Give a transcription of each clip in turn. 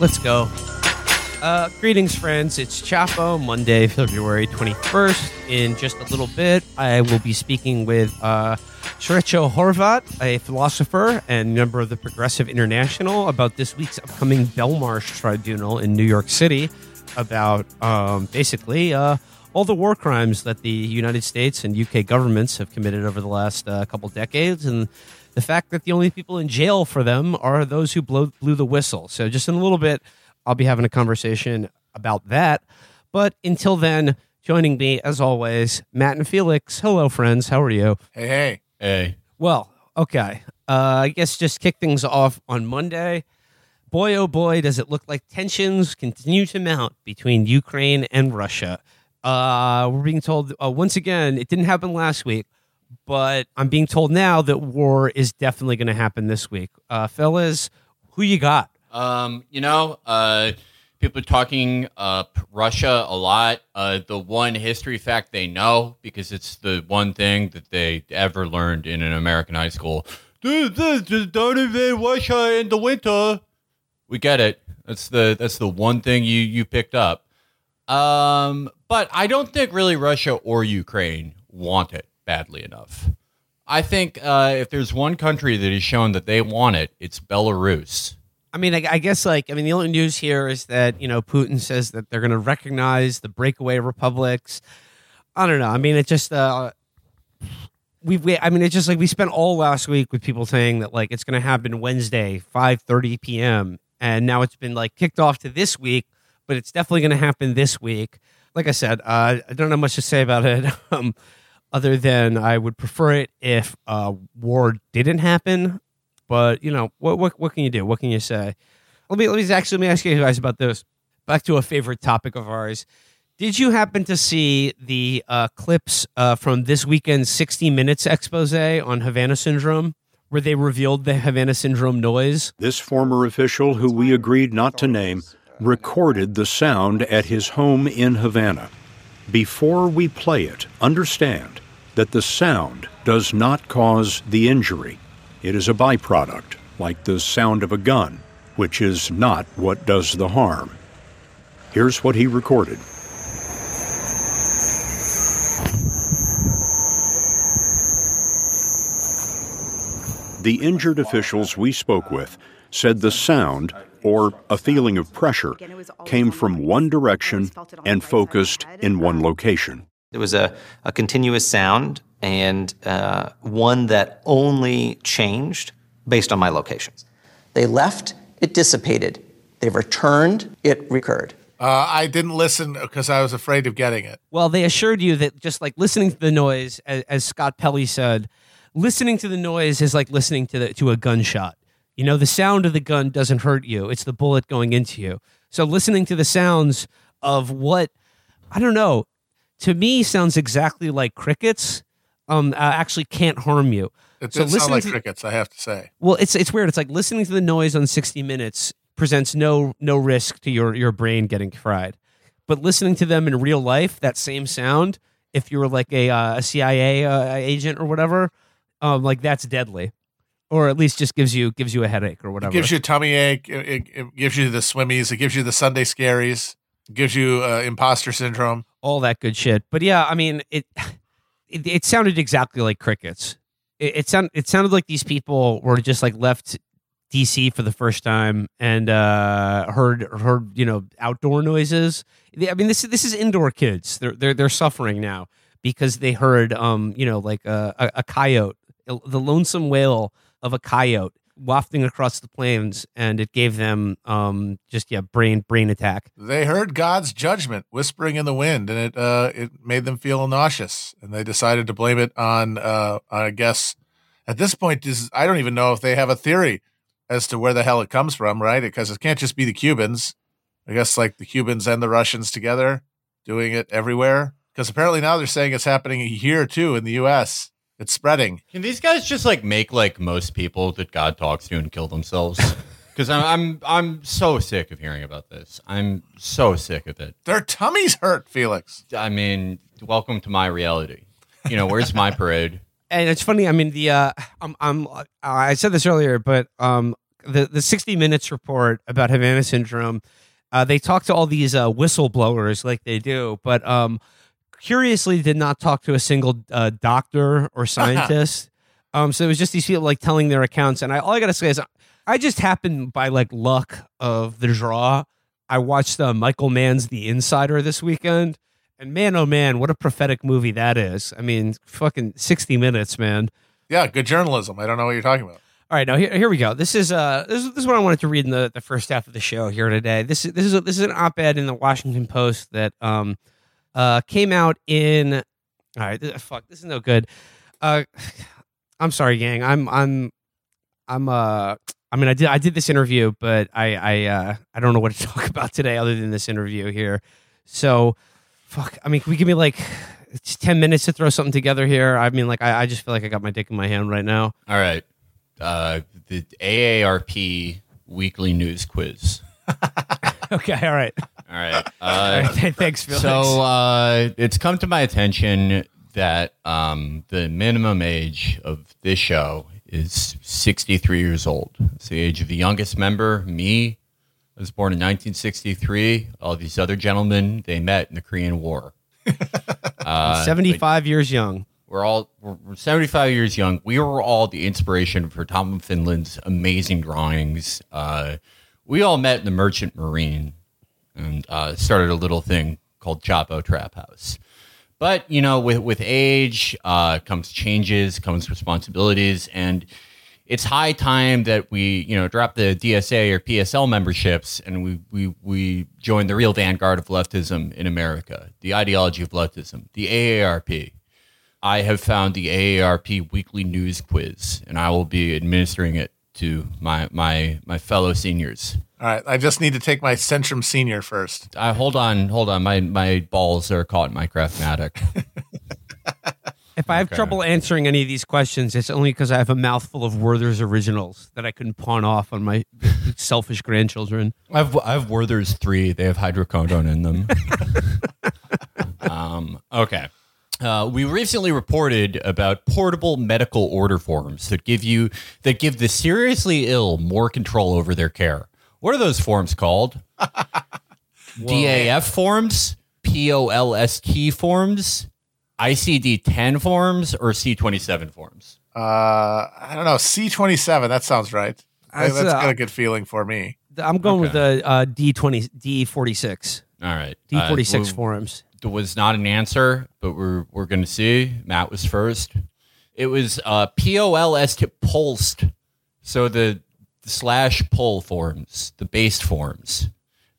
Let's go. Uh, greetings, friends. It's Chapo, Monday, February 21st. In just a little bit, I will be speaking with uh, Srećko Horvat, a philosopher and member of the Progressive International, about this week's upcoming Belmarsh Tribunal in New York City, about um, basically uh, all the war crimes that the United States and UK governments have committed over the last uh, couple decades, and the fact that the only people in jail for them are those who blow, blew the whistle. So, just in a little bit, I'll be having a conversation about that. But until then, joining me, as always, Matt and Felix. Hello, friends. How are you? Hey, hey. Hey. Well, okay. Uh, I guess just kick things off on Monday. Boy, oh boy, does it look like tensions continue to mount between Ukraine and Russia. Uh, we're being told uh, once again, it didn't happen last week, but I'm being told now that war is definitely going to happen this week. Uh, fellas, who you got? Um, you know, uh, people are talking up Russia a lot. Uh, the one history fact they know, because it's the one thing that they ever learned in an American high school. Don't invade Russia in the winter. We get it. That's the that's the one thing you you picked up. Um, but I don't think really Russia or Ukraine want it badly enough. I think uh, if there's one country that has shown that they want it, it's Belarus. I mean, I, I, guess like I mean, the only news here is that you know Putin says that they're going to recognize the breakaway republics. I don't know. I mean, it just uh, we've. We, I mean, it's just like we spent all last week with people saying that like it's going to happen Wednesday, five thirty p.m. And now it's been like kicked off to this week, but it's definitely going to happen this week. Like I said, uh, I don't have much to say about it, um, other than I would prefer it if uh, war didn't happen. But you know, what what what can you do? What can you say? Let me let me actually let me ask you guys about this. Back to a favorite topic of ours. Did you happen to see the uh, clips uh, from this weekend's 60 Minutes expose on Havana Syndrome? where they revealed the Havana Syndrome noise. This former official, who we agreed not to name, recorded the sound at his home in Havana. Before we play it, understand that the sound does not cause the injury. It is a byproduct, like the sound of a gun, which is not what does the harm. Here's what he recorded. The injured officials we spoke with said the sound, or a feeling of pressure, came from one direction and focused in one location. It was a, a continuous sound and uh, one that only changed based on my locations. They left, it dissipated. They returned, it recurred. Uh, I didn't listen because I was afraid of getting it. Well, they assured you that just like listening to the noise, as, as Scott Pelley said, listening to the noise is like listening to the, to a gunshot. You know, the sound of the gun doesn't hurt you; it's the bullet going into you. So, listening to the sounds of what I don't know, to me, sounds exactly like crickets. Um, uh, actually can't harm you. It so sound like to, crickets, I have to say. Well, it's it's weird. It's like listening to the noise on 60 Minutes presents no no risk to your your brain getting fried, but listening to them in real life, that same sound, if you were like a, uh, a CIA uh, agent or whatever, um, like that's deadly, or at least just gives you gives you a headache or whatever. It gives you a tummy ache. It, it, it gives you the swimmies. It gives you the Sunday scaries. It gives you uh, imposter syndrome. All that good shit. But yeah, I mean it. It, it sounded exactly like crickets. It, it sounded it sounded like these people were just like left DC for the first time and uh, heard heard you know outdoor noises. I mean this this is indoor kids. They're they're they're suffering now because they heard um you know like a, a, a coyote the lonesome wail of a coyote wafting across the plains, and it gave them um, just yeah brain brain attack. They heard God's judgment whispering in the wind, and it uh, it made them feel nauseous, and they decided to blame it on uh, I guess at this point is I don't even know if they have a theory as to where the hell it comes from, right? Because it can't just be the Cubans. I guess like the Cubans and the Russians together doing it everywhere. Because apparently now they're saying it's happening here too in the U.S. It's spreading. Can these guys just like make like most people that God talks to and kill themselves? Because I'm, I'm I'm so sick of hearing about this. I'm so sick of it. Their tummies hurt, Felix. I mean, welcome to my reality. You know, where's my parade? And it's funny. I mean, the uh, I'm, I'm I said this earlier, but um, the the 60 Minutes report about Havana syndrome. Uh, they talk to all these uh, whistleblowers like they do, but um, curiously did not talk to a single uh, doctor or scientist. um, so it was just these people like telling their accounts. And I all I gotta say is, I just happened by like luck of the draw. I watched uh, Michael Mann's The Insider this weekend, and man, oh man, what a prophetic movie that is. I mean, fucking 60 minutes, man. Yeah, good journalism. I don't know what you're talking about. All right, now here, here we go. This is uh this, is- this is what I wanted to read in the, the first half of the show here today. This is this is a, this is an op-ed in the Washington Post that um uh came out in all right, fuck, this is no good. Uh I'm sorry, gang. I'm I'm I'm uh I mean I did I did this interview, but I I uh I don't know what to talk about today other than this interview here. So fuck, I mean, can we give me like it's 10 minutes to throw something together here? I mean like I, I just feel like I got my dick in my hand right now. All right. Uh, the AARP weekly news quiz. Okay, all right. All right. All Uh, right, thanks, Felix. so uh, it's come to my attention that um, the minimum age of this show is 63 years old. It's the age of the youngest member, me. I was born in 1963. All these other gentlemen, they met in the Korean War. Uh, 75 years young. We're all we're 75 years young. We were all the inspiration for Tom Finland's amazing drawings. Uh, we all met in the Merchant Marine and uh, started a little thing called Chapo Trap House. But you know, with with age uh, comes changes, comes responsibilities, and it's high time that we you know drop the DSA or PSL memberships and we we we join the real vanguard of leftism in America, the ideology of leftism, the AARP. I have found the AARP weekly news quiz, and I will be administering it to my my my fellow seniors. All right, I just need to take my Centrum Senior first. I hold on, hold on. My my balls are caught in my craftmatic. If I have Okay. trouble answering any of these questions, it's only because I have a mouthful of Werther's originals that I couldn't pawn off on my selfish grandchildren. I've I've Werther's three. They have hydrocodone in them. um, okay. Uh, we recently reported about portable medical order forms that give you that give the seriously ill more control over their care. What are those forms called? DAF forms, POLST forms, ICD 10 forms, or C27 forms? Uh, I don't know. C twenty seven. That sounds right. That's, That's uh, got a good feeling for me. I'm going with the uh, D20, D46, All right. D46 Uh, well, forums. There was not an answer, but we're we're going to see. Matt was first. It was uh, to pulsed. So the, the slash pull forms, the based forms.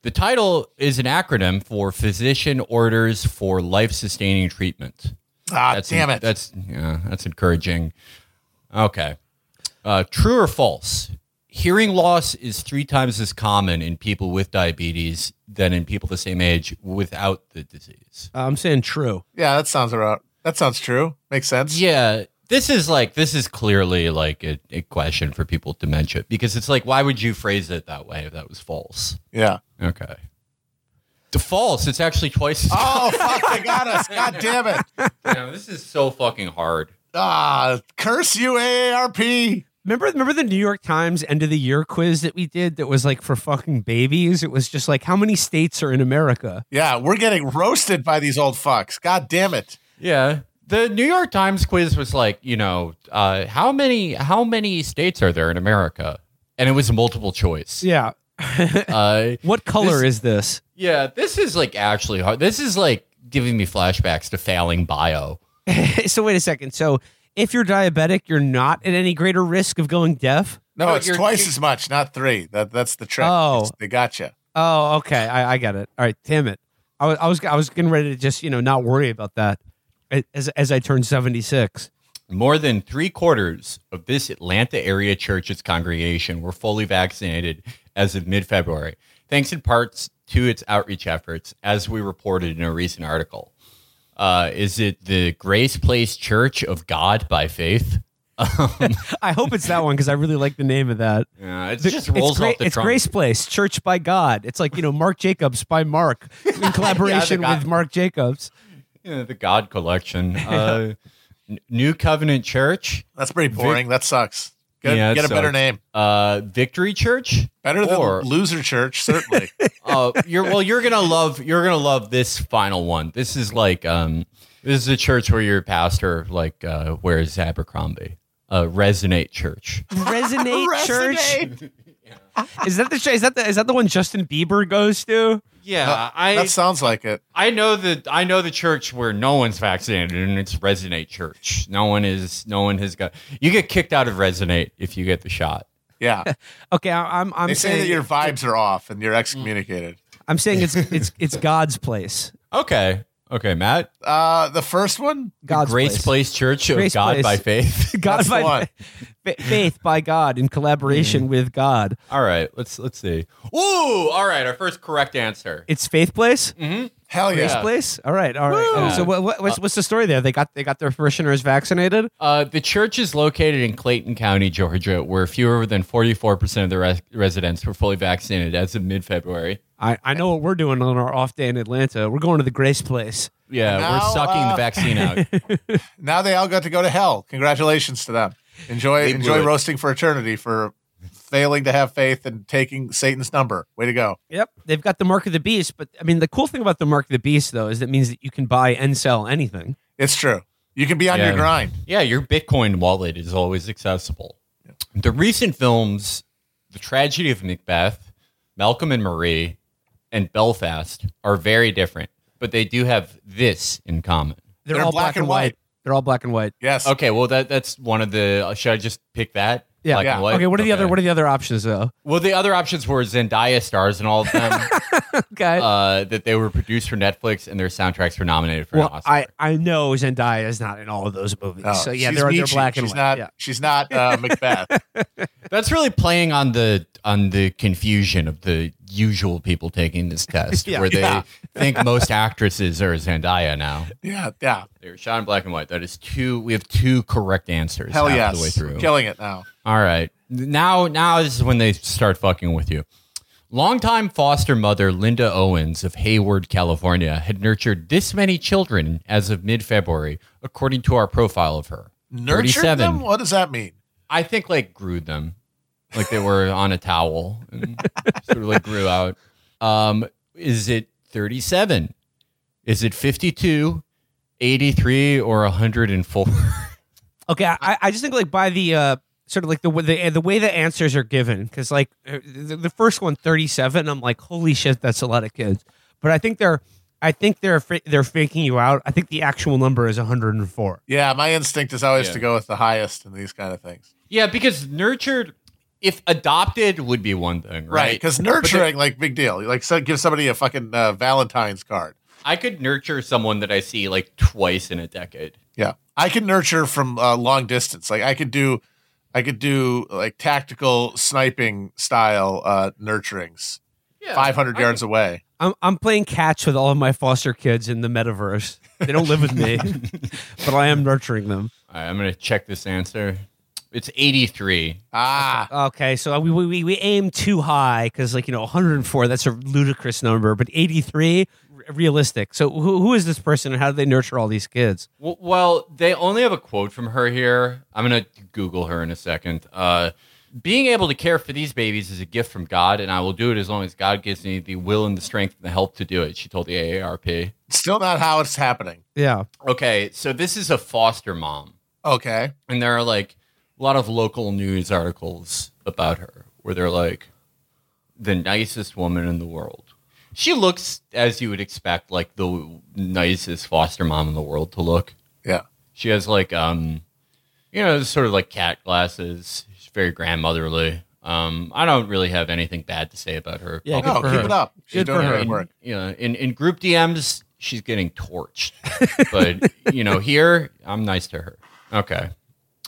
The title is an acronym for Physician Orders for Life Sustaining Treatment. Ah, That's damn it. That's yeah, that's encouraging. Okay. Uh, true or false? Hearing loss is three times as common in people with diabetes than in people the same age without the disease. Uh, I'm saying true. yeah, that sounds about. That sounds true. Makes sense. Yeah, this is like this is clearly like a, a question for people with dementia because it's like why would you phrase it that way if that was false? Yeah. Okay. The false, it's actually twice as Oh fuck! They got us. God damn it. Yeah, this is so fucking hard. Ah, curse you, AARP. Remember, remember the New York Times end of the year quiz that we did that was like for fucking babies? It was just like, how many states are in America? Yeah, we're getting roasted by these old fucks. God damn it. Yeah. The New York Times quiz was like, you know, uh, how many how many states are there in America? And it was a multiple choice. Yeah. Uh, What color This- is this? yeah, this is like actually hard. This is like giving me flashbacks to failing bio. so wait a second. So if you're diabetic, you're not at any greater risk of going deaf. No, No, it's you're- twice you're- as much, not three. That that's the trick. Oh. It's- they got you. Oh, okay. I, I got it. All right. Damn it. I was, I was, I was getting ready to just, you know, not worry about that as, as I turned 76. More than three quarters of this Atlanta area church's congregation were fully vaccinated as of mid February, thanks in parts to its outreach efforts, as we reported in a recent article. Uh, is it the Grace Place Church of God by Faith? I hope it's that one because I really like the name of that. Yeah, it just rolls Gra- off the it's tongue. Grace Place, Church by God. It's like, you know, Marc Jacobs by Mark in collaboration God- with Marc Jacobs. Yeah, the God Collection. Uh, New Covenant Church. That's pretty boring. that sucks. Get, Yeah, get a better sucks. name. Uh, Victory Church. Better than Loser Church, certainly. Oh, you're well. You're gonna love. You're gonna love this final one. This is like um. This is a church where your pastor like uh, wears Abercrombie. Uh, Resonate Church. Resonate Church. Is that the is that the is that the one Justin Bieber goes to? Yeah, I that sounds like it. I know the I know the church where no one's vaccinated, and it's Resonate Church. No one is. No one has got. You get kicked out of Resonate if you get the shot. Yeah. Okay, I- I'm I'm They say saying that your vibes are off and you're excommunicated. I'm saying it's it's it's God's place. Okay. Okay, Matt. Uh, the first one? God's Grace place. Place Church of Grace God Place. by faith. God That's the by one. fa- faith by God in collaboration with God. All right, let's let's see. Ooh, all right, our first correct answer. It's Faith Place. Hell Grace yeah. Place. All right, all right. Oh, so what, what, what's what's the story there? They got they got their parishioners vaccinated. Uh, the church is located in Clayton County, Georgia, where fewer than 44% of the res- residents were fully vaccinated as of mid February. I, I know what we're doing on our off day in Atlanta. We're going to the Grace Place. Yeah, Now, we're sucking uh, the vaccine out. Now they all got to go to hell. Congratulations to them. Enjoy They enjoy it. roasting for eternity for failing to have faith and taking Satan's number. Way to go. Yep, they've got the mark of the beast. But I mean, the cool thing about the mark of the beast, though, is that means that you can buy and sell anything. It's true. You can be on Yeah. your grind. Yeah, your Bitcoin wallet is always accessible. The recent films, The Tragedy of Macbeth, Malcolm and Marie, and Belfast are very different, but they do have this in common. They're, They're all black black, and and white. white. They're all black and white. Yes. Okay, well that that's one of the. uh, Should I just pick that? Yeah. Black Yeah. and white? Okay, what are the other what are the other options though? Well, the other options were Zendaya stars and all of them. Okay. uh, that they were produced for Netflix and their soundtracks were nominated for an Oscar. I, I know Zendaya is not in all of those movies. No, so yeah, she's they're, they're black and she's white. Not, yeah. She's not uh, Macbeth. That's really playing on the on the confusion of the usual people taking this test, Yeah. where they Yeah. think most actresses are Zendaya now. yeah, yeah. They're shot in black and white. That is two. We have two correct answers. Hell yes. the way through. Killing it now. All right. Now, now is when they start fucking with you. Longtime foster mother Linda Owens of Hayward, California, had nurtured this many children as of mid-February, according to our profile of her. Nurtured them? What does that mean? I think like grew them, like they were on a towel and sort of like grew out. Um, is it 37? Is it 52, 83, or 104? Okay, I, I just think like by the uh sort of like the way the, the way the answers are given because like uh, the, the first one 37 I'm like holy shit that's a lot of kids but I think they're I think they're they're faking you out I think the actual number is 104 Yeah, my instinct is always Yeah. to go with the highest in these kind of things. yeah, because nurtured, if adopted, would be one thing, right? Because nurturing, like, big deal. Like, so give somebody a fucking uh, Valentine's card. I could nurture someone that I see like twice in a decade. Yeah, I can nurture from uh, long distance. Like, I could do, I could do like tactical sniping style uh, nurturings, Yeah, five hundred yards away. I'm I'm playing catch with all of my foster kids in the metaverse they don't live with me but I am nurturing them All right, I'm gonna check this answer. It's 83. Ah, okay so we we, we aim too high because like you know 104 that's a ludicrous number but 83 r- realistic so who, who is this person and how do they nurture all these kids W- Well, they only have a quote from her here. I'm going to Google her in a second. Uh, being able to care for these babies is a gift from God, and I will do it as long as God gives me the will and the strength and the help to do it, she told the AARP. still not how it's happening. yeah Okay, so this is a foster mom, Okay, and there are like a lot of local news articles about her where they're like, the nicest woman in the world. She looks, as you would expect, like the nicest foster mom in the world to look. yeah, She has like um you know, sort of like cat glasses. She's very grandmotherly. Um I don't really have anything bad to say about her. Yeah, Public- no, keep her. it up. She's Good doing for her. great work. you know, in, in group DMs, she's getting torched. but you know, here I'm nice to her. Okay.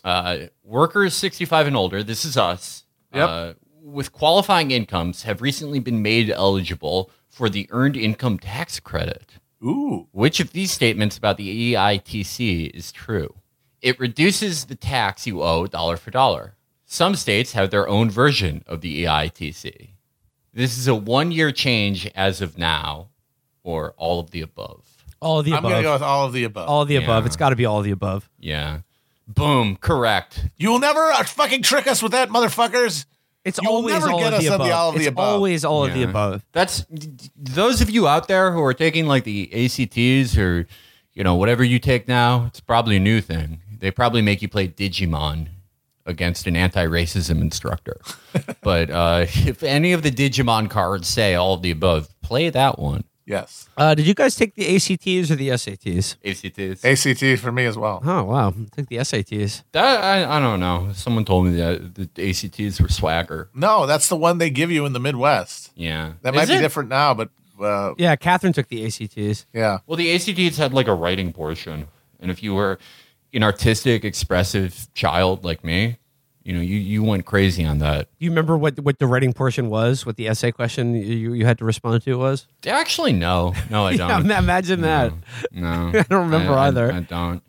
Uh workers 65 and older, this is us. Yep. Uh, with qualifying incomes have recently been made eligible for the earned income tax credit. Ooh, Which of these statements about the EITC is true? It reduces the tax you owe dollar for dollar. Some states have their own version of the EITC. This is a one year change as of now, or all of the above. all of the above. I'm gonna go with all of the above. all of the above it's got to be all of the above Yeah. Boom, correct. You will never uh, fucking trick us with that, motherfuckers. It's You will always never all get of us the on the above. all of the it's above. always all of the Yeah. above. That's those of you out there who are taking like the ACTs or you know whatever you take now. It's probably a new thing. They probably make you play Digimon against an anti-racism instructor. but uh, if any of the Digimon cards say all of the above, play that one. Yes. Uh, did you guys take the ACTs or the SATs? ACTs. ACT for me as well. Oh wow, take the SATs. That, I, I don't know. Someone told me that the ACTs were swagger. No, that's the one they give you in the Midwest. Yeah, That Is might be different now, but uh, Yeah, Catherine took the ACTs. yeah. Well, the ACTs had like a writing portion, and if you were an artistic, expressive child like me, you know, you you went crazy on that. You remember what what the writing portion was? What the essay question you, you had to respond to was? Actually, no, no, I don't. ima- imagine that. No, I don't remember I- I- either. I, don't.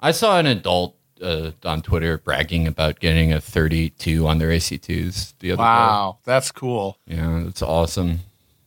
I saw an adult uh, on Twitter bragging about getting a 32 on their ACTs the other day. Wow, that's cool. Yeah, that's awesome.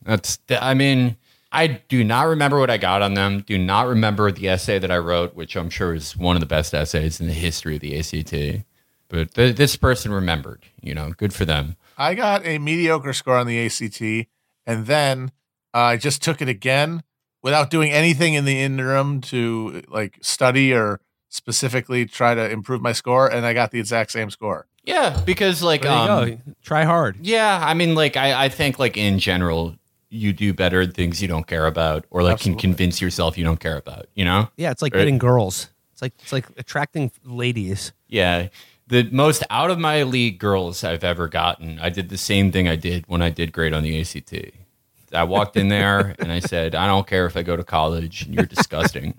That's I mean, I do not remember what I got on them. Do not remember the essay that I wrote, which I'm sure is one of the best essays in the history of the ACT. But th- this person remembered. You know, good for them. I got a mediocre score on the ACT, and then uh, I just took it again without doing anything in the interim to like study or specifically try to improve my score, and I got the exact same score. Yeah, because like There you um, go. Try hard. yeah, I mean, like I, I think like in general, you do better at things you don't care about, or like Absolutely. can convince yourself you don't care about. You know? Yeah, it's like Right. getting girls. It's like it's like attracting ladies. Yeah. The most out of my league girls I've ever gotten, I did the same thing I did when I did great on the ACT. I walked in there and I said, I don't care if I go to college. And you're disgusting.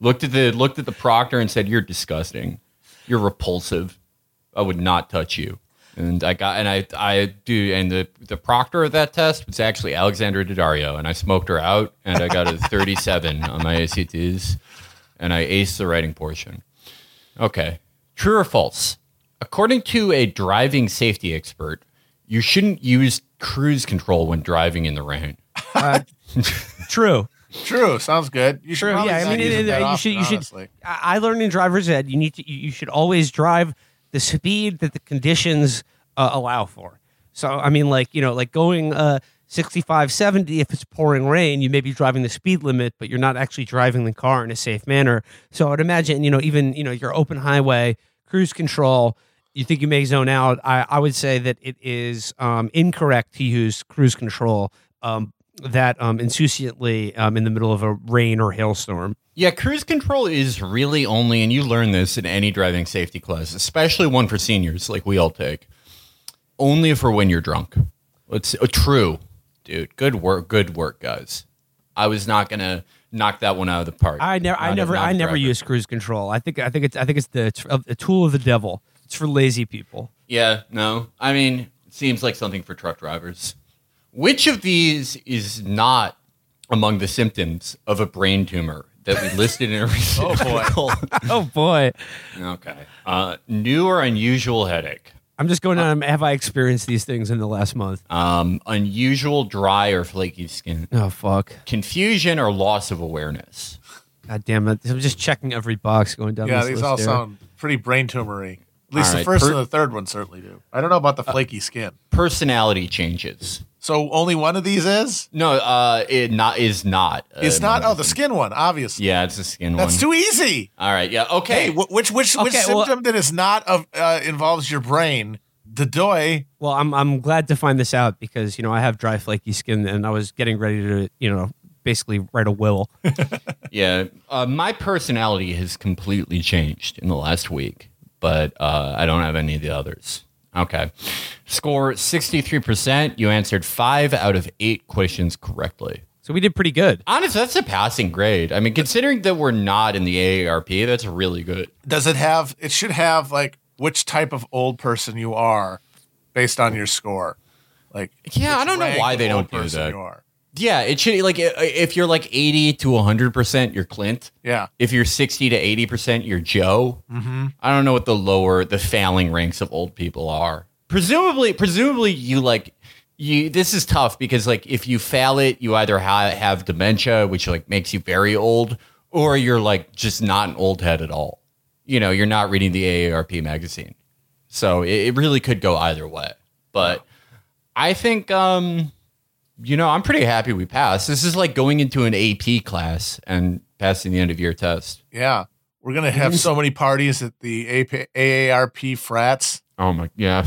looked at the looked at the proctor and said, You're disgusting. You're repulsive. I would not touch you. And I got and I I do and the the proctor of that test was actually Alexandra Daddario and I smoked her out and I got a 37 on my ACTs and I aced the writing portion. Okay. True or false? According to a driving safety expert, you shouldn't use cruise control when driving in the rain. True. True, sounds good. You should True. Yeah, I mean, it- it you often, should. You should. honestly. I I learned in driver's ed. You need to. You you should always drive the speed that the conditions uh, allow for. So I mean, like you know, like going uh, 65, 70, If it's pouring rain, you may be driving the speed limit, but you're not actually driving the car in a safe manner. So I'd imagine, you know, even you know, your open highway cruise control. You think you may zone out? I, I would say that it is um, incorrect to use cruise control um, that um, insouciantly um, in the middle of a rain or hailstorm. Yeah, cruise control is really only, and you learn this in any driving safety class, especially one for seniors like we all take, only for when you're drunk. It's uh, true, dude. Good work, good work, guys. I was not gonna knock that one out of the park. I never, I never, I never use cruise control. I think, I think it's, I think it's the it's a, a tool of the devil. It's for lazy people. Yeah, no. I mean, it seems like something for truck drivers. Which of these is not among the symptoms of a brain tumor that we listed in a recent Oh, boy. article? Oh boy, okay. Uh, new or unusual headache. I'm just going on. Uh, um, have I experienced these things in the last month? Um, unusual dry or flaky skin. Oh fuck! Confusion or loss of awareness. God damn it! I'm just checking every box going down. Yeah, this these list all here. sound pretty brain tumory. At least All the right, first per- and the third one certainly do. I don't know about the uh, flaky skin. Personality changes. So only one of these is? No, uh, it not is not. uh, It's not. Oh, the skin one, obviously. Yeah, it's the skin That's one. That's too easy. All right. Yeah. Okay. Hey, wh- which which which well- symptom that is not of uh, involves your brain? The doy. Well, I'm I'm glad to find this out because you know I have dry flaky skin and I was getting ready to you know basically write a will. Yeah, uh, my personality has completely changed in the last week, but uh, I don't have any of the others. Okay. Score 63%. You answered five out of eight questions correctly. so we did pretty good. Honestly, that's a passing grade. I mean, considering that we're not in the AARP, that's really good. Does it have? It should have like which type of old person you are, based on your score. Like Yeah, I don't know why they don't do person that. Yeah, it should, like, if you're like 80 to 100%, you're Clint. Yeah. If you're 60 to 80%, you're Joe. Mm-hmm. I don't know what the lower, the failing ranks of old people are. Presumably, presumably you like, you, this is tough because like if you fail it, you either ha- have dementia, which like makes you very old, or you're like just not an old head at all. you know, you're not reading the AARP magazine. So it, it really could go either way. But I think, um, you know, I'm pretty happy we passed. This is like going into an AP class and passing the end of year test. Yeah. We're going to have so many parties at the AP, AARP frats. Oh my, yeah.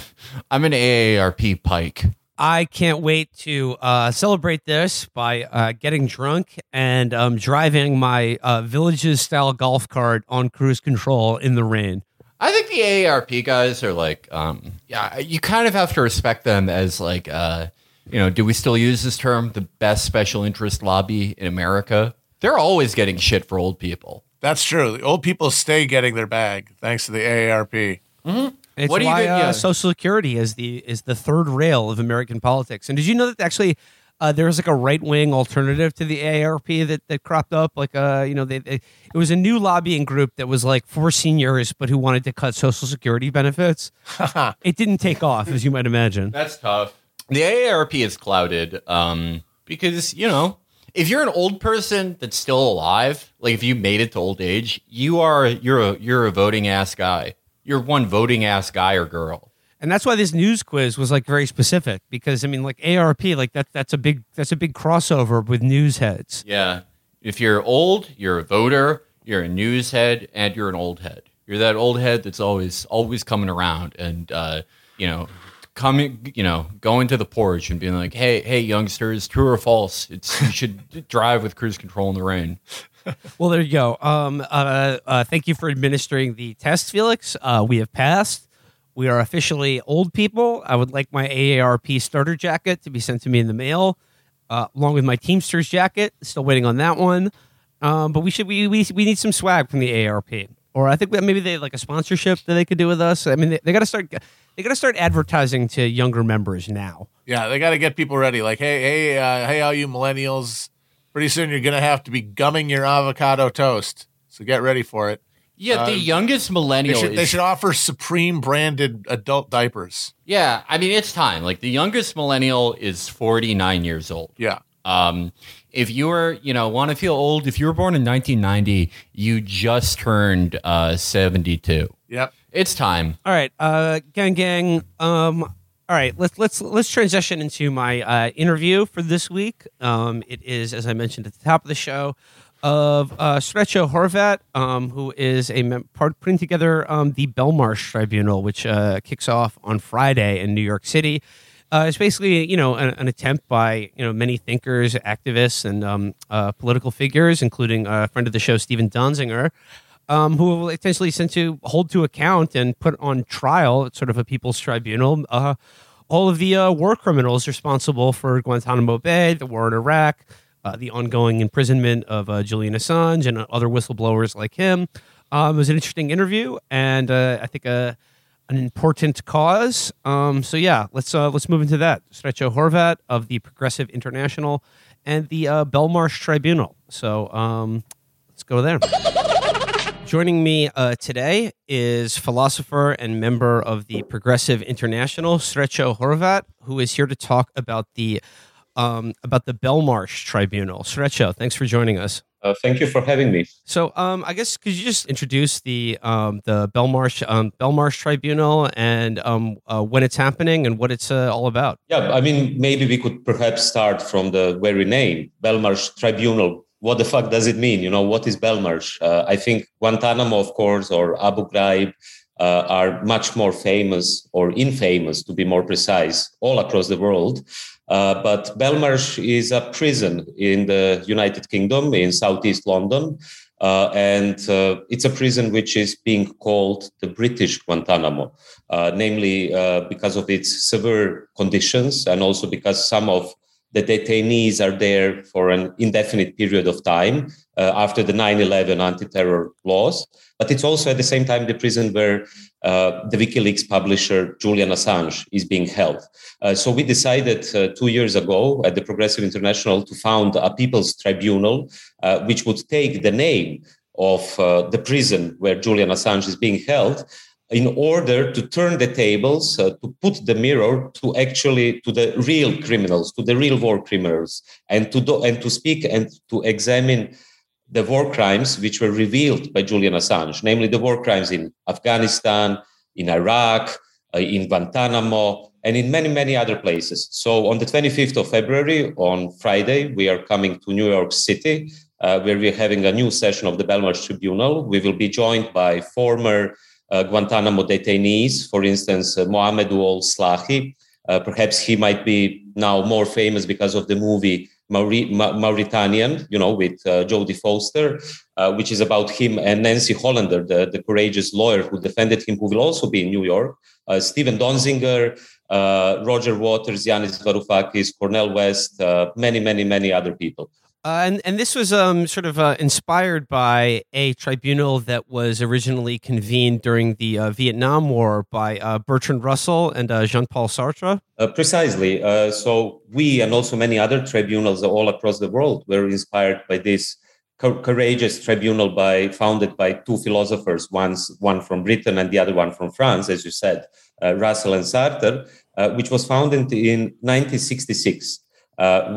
I'm an AARP pike. I can't wait to uh, celebrate this by uh, getting drunk and um, driving my uh, villages style golf cart on cruise control in the rain. I think the AARP guys are like, um, yeah, you kind of have to respect them as like, uh, you know, do we still use this term, the best special interest lobby in America? They're always getting shit for old people. That's true. The old people stay getting their bag thanks to the AARP. Mm-hmm. It's What do you why think- uh. Social Security is the is the third rail of American politics. And did you know that actually uh, there was like a right wing alternative to the AARP that, that cropped up? Like uh, you know, they, they it was a new lobbying group that was like for seniors, but who wanted to cut Social Security benefits. it didn't take off, as you might imagine. That's tough. The AARP is clouded um, because, you know, if you're an old person that's still alive, like if you made it to old age, you are you're a you're a voting ass guy. You're one voting ass guy or girl. And that's why this news quiz was like very specific because I mean, like ARP, like that that's a big that's a big crossover with news heads. Yeah. If you're old, you're a voter, you're a news head, and you're an old head. You're that old head that's always always coming around and uh, you know, coming you know, going to the porch and being like, Hey, hey youngsters, true or false? It's you should drive with cruise control in the rain. Well, there you go. Um, uh, uh, thank you for administering the test, Felix. Uh, we have passed. We are officially old people. I would like my AARP starter jacket to be sent to me in the mail, uh, along with my Teamsters jacket. Still waiting on that one. Um, but we should we, we we need some swag from the AARP, or I think maybe they like a sponsorship that they could do with us. I mean, they, they got to start they got to start advertising to younger members now. Yeah, they got to get people ready. Like, hey, hey, uh, hey, all you millennials! Pretty soon you're gonna have to be gumming your avocado toast. So get ready for it. Yeah, the Uh, youngest They millennial should, is they should offer Supreme branded adult diapers. Yeah, I mean it's time. Like the youngest millennial is 49 years old. Yeah, Um, if you were, you know, want to feel old, if you were born in 1990, you just turned uh, 72. yep. It's time. All right, uh, gang, gang. Um, all right, let's let's let's transition into my uh, interview for this week. Um, it is, as I mentioned at the top of the show, of uh, Srećko Horvat, um, who is a mem- part putting together um, the Belmarsh Tribunal, which uh, kicks off on Friday in New York City. Uh, it's basically, you know, an, an attempt by you know many thinkers, activists, and um, uh, political figures, including a friend of the show, Stephen Donziger, um, who will essentially sent to hold to account and put on trial, sort of a people's tribunal, uh, all of the uh, war criminals responsible for Guantanamo Bay, the war in Iraq, uh, the ongoing imprisonment of uh, Julian Assange and other whistleblowers like him. Um, it was an interesting interview, and uh, I think uh, an important cause. Um, so yeah, let's uh, let's move into that. Srećko Horvat of the Progressive International and the uh, Belmarsh Tribunal. So um, let's go there. Joining me uh, today is philosopher and member of the Progressive International, Srećko Horvat, who is here to talk about the um, about the Belmarsh Tribunal. Srećko, thanks for joining us. Uh, thank you for having me. So, um, I guess could you just introduce the um, the Belmarsh um, Belmarsh Tribunal and um, uh, when it's happening and what it's uh, all about? Yeah, I mean, maybe we could perhaps start from the very name, Belmarsh Tribunal. What the fuck does it mean? You know, what is Belmarsh? Uh, I think Guantanamo, of course, or Abu Ghraib uh, are much more famous or infamous, to be more precise, all across the world. Uh, but Belmarsh is a prison in the United Kingdom, in southeast London. Uh, and uh, it's a prison which is being called the British Guantanamo, uh, namely uh, because of its severe conditions and also because some of the detainees are there for an indefinite period of time uh, after the 9 11 anti terror laws. But it's also at the same time the prison where uh, the WikiLeaks publisher Julian Assange is being held. Uh, so we decided uh, two years ago at the Progressive International to found a people's tribunal, uh, which would take the name of uh, the prison where Julian Assange is being held in order to turn the tables uh, to put the mirror to actually to the real criminals to the real war criminals and to do, and to speak and to examine the war crimes which were revealed by Julian Assange, namely the war crimes in Afghanistan, in Iraq, uh, in Guantanamo, and in many, many other places. So on the 25th of February, on Friday, we are coming to New York City, uh, where we're having a new session of the Belmarsh Tribunal. We will be joined by former Guantanamo detainees, for instance, uh, Mohamedou Ould Slahi. Uh, perhaps he might be now more famous because of the movie Mauri- Ma- Mauritanian, you know, with uh, Jodie Foster, uh, which is about him and Nancy Hollander, the, the courageous lawyer who defended him, who will also be in New York. Uh, Steven Donziger, uh, Roger Waters, Yanis Varoufakis, Cornel West, uh, many, many, many other people. Uh, and and this was um, sort of uh, inspired by a tribunal that was originally convened during the uh, Vietnam War by uh, Bertrand Russell and uh, Jean Paul Sartre. Precisely. so we and also many other tribunals all across the world were inspired by this co- courageous tribunal by founded by two philosophers, one's one from Britain and the other one from France, as you said, Russell and Sartre, which was founded in 1966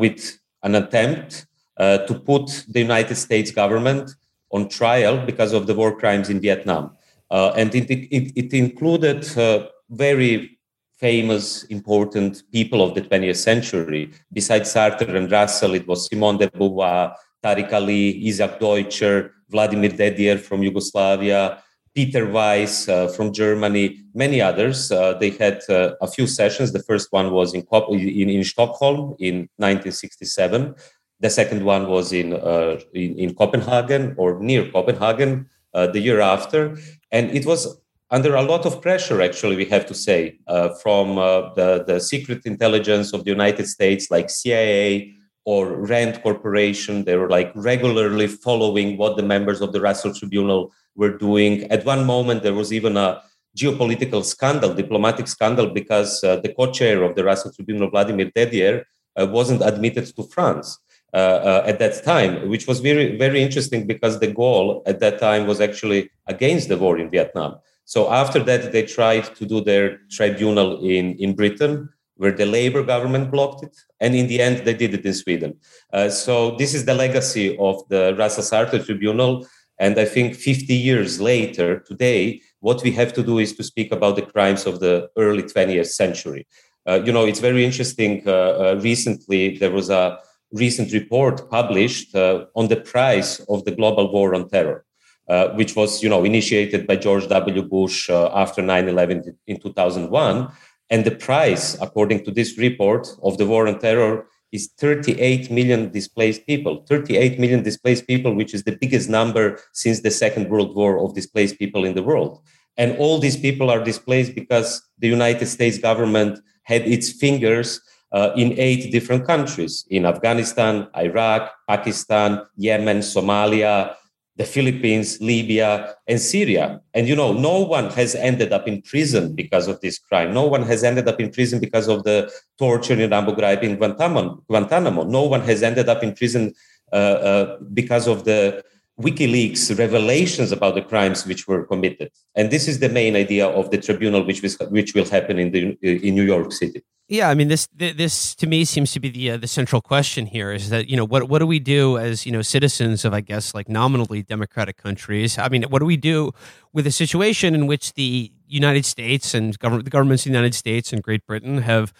with an attempt uh, to put the United States government on trial because of the war crimes in Vietnam. Uh, and it, it, it included uh, very famous, important people of the 20th century. Besides Sartre and Russell, it was Simone de Beauvoir, Tariq Ali, Isaac Deutscher, Vladimir Dedijer from Yugoslavia, Peter Weiss uh, from Germany, many others. Uh, they had uh, a few sessions. The first one was in, in, in Stockholm in 1967. The second one was in, uh, in, in, Copenhagen or near Copenhagen uh, the year after. And it was under a lot of pressure, actually, we have to say, uh, from uh, the, the secret intelligence of the United States, like CIA or RAND Corporation. They were like regularly following what the members of the Russell Tribunal were doing. At one moment, there was even a geopolitical scandal, diplomatic scandal, because uh, the co-chair of the Russell Tribunal, Vladimir Dedijer, uh, wasn't admitted to France. Uh, uh, at that time, which was very, very interesting because the goal at that time was actually against the war in Vietnam. So after that, they tried to do their tribunal in, in Britain, where the Labour government blocked it. And in the end, they did it in Sweden. Uh, so this is the legacy of the Russell Sartre Tribunal. And I think 50 years later, today, what we have to do is to speak about the crimes of the early 20th century. Uh, you know, it's very interesting. Uh, uh recently, there was a recent report published uh, on the price of the global war on terror, uh, which was, you know, initiated by George W. Bush uh, after 9/11 in 2001, and the price, according to this report, of the war on terror is 38 million displaced people. 38 million displaced people, which is the biggest number since the Second World War of displaced people in the world. And all these people are displaced because the United States government had its fingers uh, in eight different countries in Afghanistan, Iraq, Pakistan, Yemen, Somalia, the Philippines, Libya, and Syria. And you know, no one has ended up in prison because of this crime. No one has ended up in prison because of the torture in Abu Ghraib in Guantanamo. No one has ended up in prison uh, uh, because of the WikiLeaks revelations about the crimes which were committed. And this is the main idea of the tribunal, which, was, which will happen in, the, in New York City. Yeah, I mean this this to me seems to be the uh, the central question here is that you know what what do we do as you know citizens of I guess like nominally democratic countries? I mean, what do we do with a situation in which the United States and government the governments of the United States and Great Britain have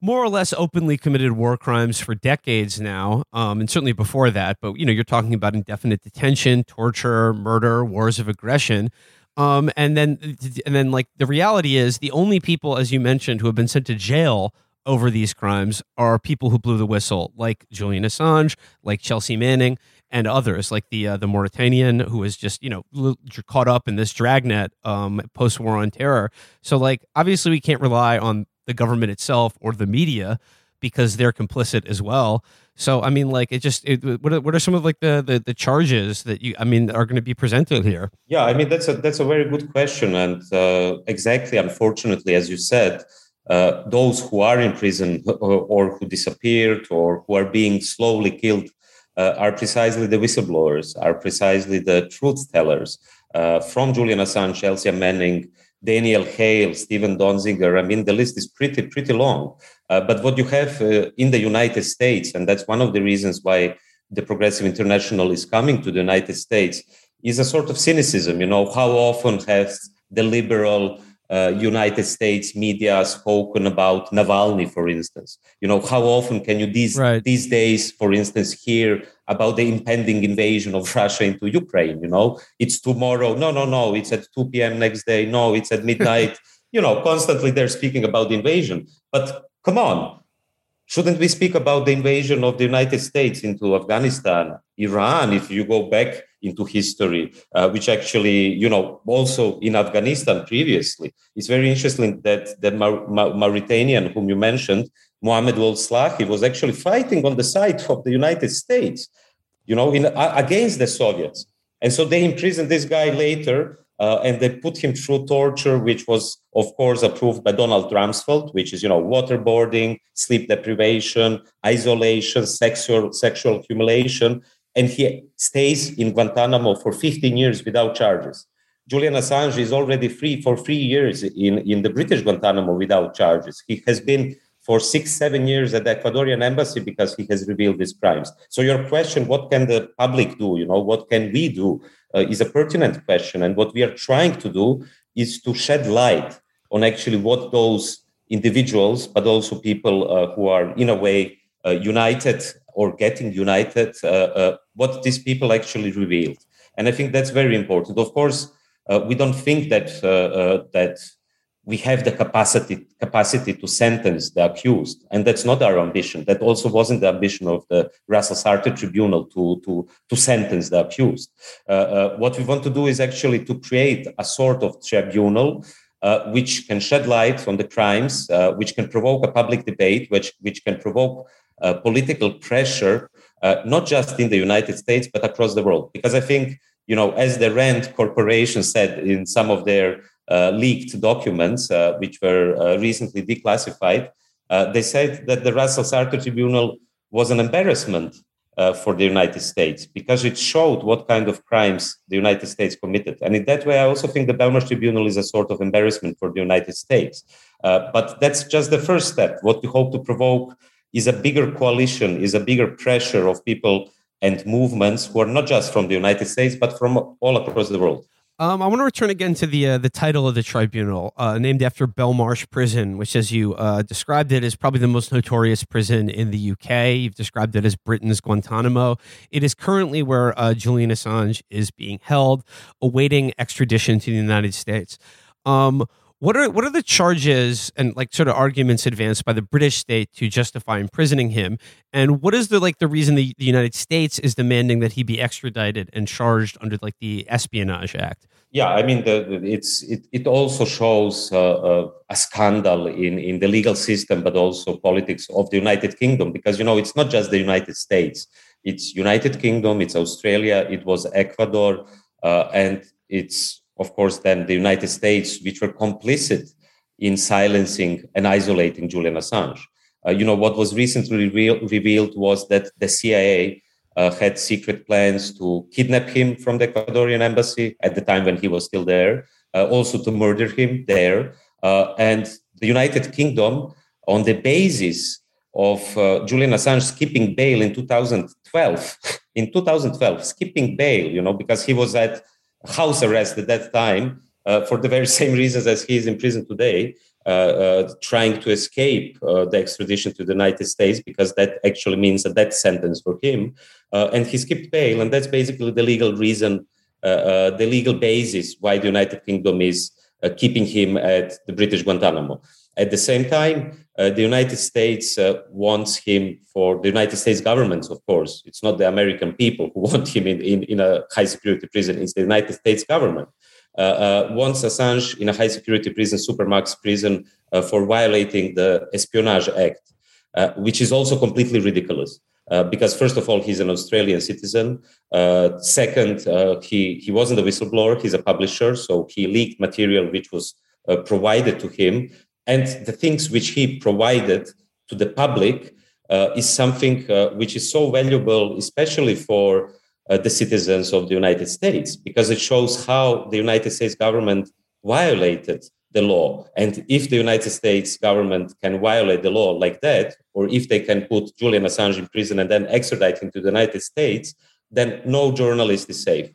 more or less openly committed war crimes for decades now, um, and certainly before that. But you know, you're talking about indefinite detention, torture, murder, wars of aggression. Um, and then, and then, like the reality is, the only people, as you mentioned, who have been sent to jail over these crimes are people who blew the whistle, like Julian Assange, like Chelsea Manning, and others, like the uh, the Mauritanian who was just you know caught up in this dragnet um, post war on terror. So, like, obviously, we can't rely on the government itself or the media because they're complicit as well. So I mean, like it just it, what are, what are some of like the, the, the charges that you I mean are going to be presented here? Yeah, I mean that's a that's a very good question, and uh, exactly, unfortunately, as you said, uh, those who are in prison or, or, who disappeared or who are being slowly killed uh, are precisely the whistleblowers, are precisely the truth tellers. Uh, from Julian Assange, Chelsea Manning, Daniel Hale, Stephen Donziger. I mean, the list is pretty, pretty long. Uh, but what you have uh, in the United States, and that's one of the reasons why the Progressive International is coming to the United States is a sort of cynicism. You know, how often has the liberal uh, United States media spoken about Navalny, for instance. You know, how often can you these right. these days, for instance, hear about the impending invasion of Russia into Ukraine? You know, it's tomorrow. No, no, no. It's at 2 p.m. next day. No, it's at midnight. you know, constantly they're speaking about the invasion. But come on, shouldn't we speak about the invasion of the United States into Afghanistan, Iran? If you go back into history, uh, which actually, you know, also in Afghanistan previously. It's very interesting that the Mar- Mar- Mauritanian, whom you mentioned, Mohammed Ould Slahi, was actually fighting on the side of the United States, you know, in, against the Soviets. And so they imprisoned this guy later. Uh, and they put him through torture, which was, of course, approved by Donald Rumsfeld, which is, you know, waterboarding, sleep deprivation, isolation, sexual sexual humiliation and he stays in Guantanamo for 15 years without charges. Julian Assange is already free for three years in, in the British Guantanamo without charges. He has been for six, seven years at the Ecuadorian embassy because he has revealed these crimes. So your question, what can the public do? You know, what can we do? Uh, is a pertinent question. And what we are trying to do is to shed light on actually what those individuals, but also people uh, who are in a way uh, united or getting united, what these people actually revealed. And I think that's very important. Of course, we don't think that that we have the capacity capacity to sentence the accused, and that's not our ambition. That also wasn't the ambition of the Russell Sartre Tribunal to to to sentence the accused. Uh, uh, what we want to do is actually to create a sort of tribunal. Uh, which can shed light on the crimes, which can provoke a public debate, which, which can provoke uh, political pressure, uh, not just in the United States, but across the world. Because I think, you know, as the Rand Corporation said in some of their uh, leaked documents, uh, which were uh, recently declassified, uh, they said that the Russell Sartre Tribunal was an embarrassment for the United States because it showed what kind of crimes the United States committed. And in that way, I also think the Belmarsh Tribunal is a sort of embarrassment for the United States. but that's just the first step. What we hope to provoke is a bigger coalition, is a bigger pressure of people and movements who are not just from the United States, but from all across the world. Um, I want to return again to the uh, the title of the tribunal, uh, named after Belmarsh Prison, which, as you uh, described it, is probably the most notorious prison in the UK. You've described it as Britain's Guantanamo. It is currently where uh, Julian Assange is being held, awaiting extradition to the United States. Um, what are what are the charges and like sort of arguments advanced by the British state to justify imprisoning him? And what is the like the reason the, the United States is demanding that he be extradited and charged under like the Espionage Act? Yeah, I mean, the, it's it, it also shows uh, uh, a scandal in in the legal system, but also politics of the United Kingdom, because you know it's not just the United States; it's United Kingdom, it's Australia, it was Ecuador, uh, and it's of course, then the United States, which were complicit in silencing and isolating Julian Assange. Uh, you know, what was recently revealed was that the CIA uh, had secret plans to kidnap him from the Ecuadorian embassy at the time when he was still there, uh, also to murder him there. Uh, and the United Kingdom, on the basis of uh, Julian Assange skipping bail in 2012, in 2012, skipping bail, you know, because he was at house arrest at that time uh, for the very same reasons as he is in prison today, uh, uh, trying to escape uh, the extradition to the United States because that actually means a death sentence for him. Uh, and he skipped bail, and that's basically the legal reason, uh, the legal basis why the United Kingdom is keeping him at the British Guantanamo. At the same time, uh, the United States uh, wants him for the United States government, of course. It's not the American people who want him in, in, in a high security prison, it's the United States government. Uh, uh wants Assange in a high security prison, Supermax prison, uh, for violating the Espionage Act, uh, which is also completely ridiculous. because first of all, he's an Australian citizen. second, he he wasn't a whistleblower; he's a publisher, so he leaked material which was provided to him and the things which he provided to the public uh, is something uh, which is so valuable, especially for uh, the citizens of the United States, because it shows how the United States government violated the law. And if the United States government can violate the law like that, or if they can put Julian Assange in prison and then extradite him to the United States, then no journalist is safe.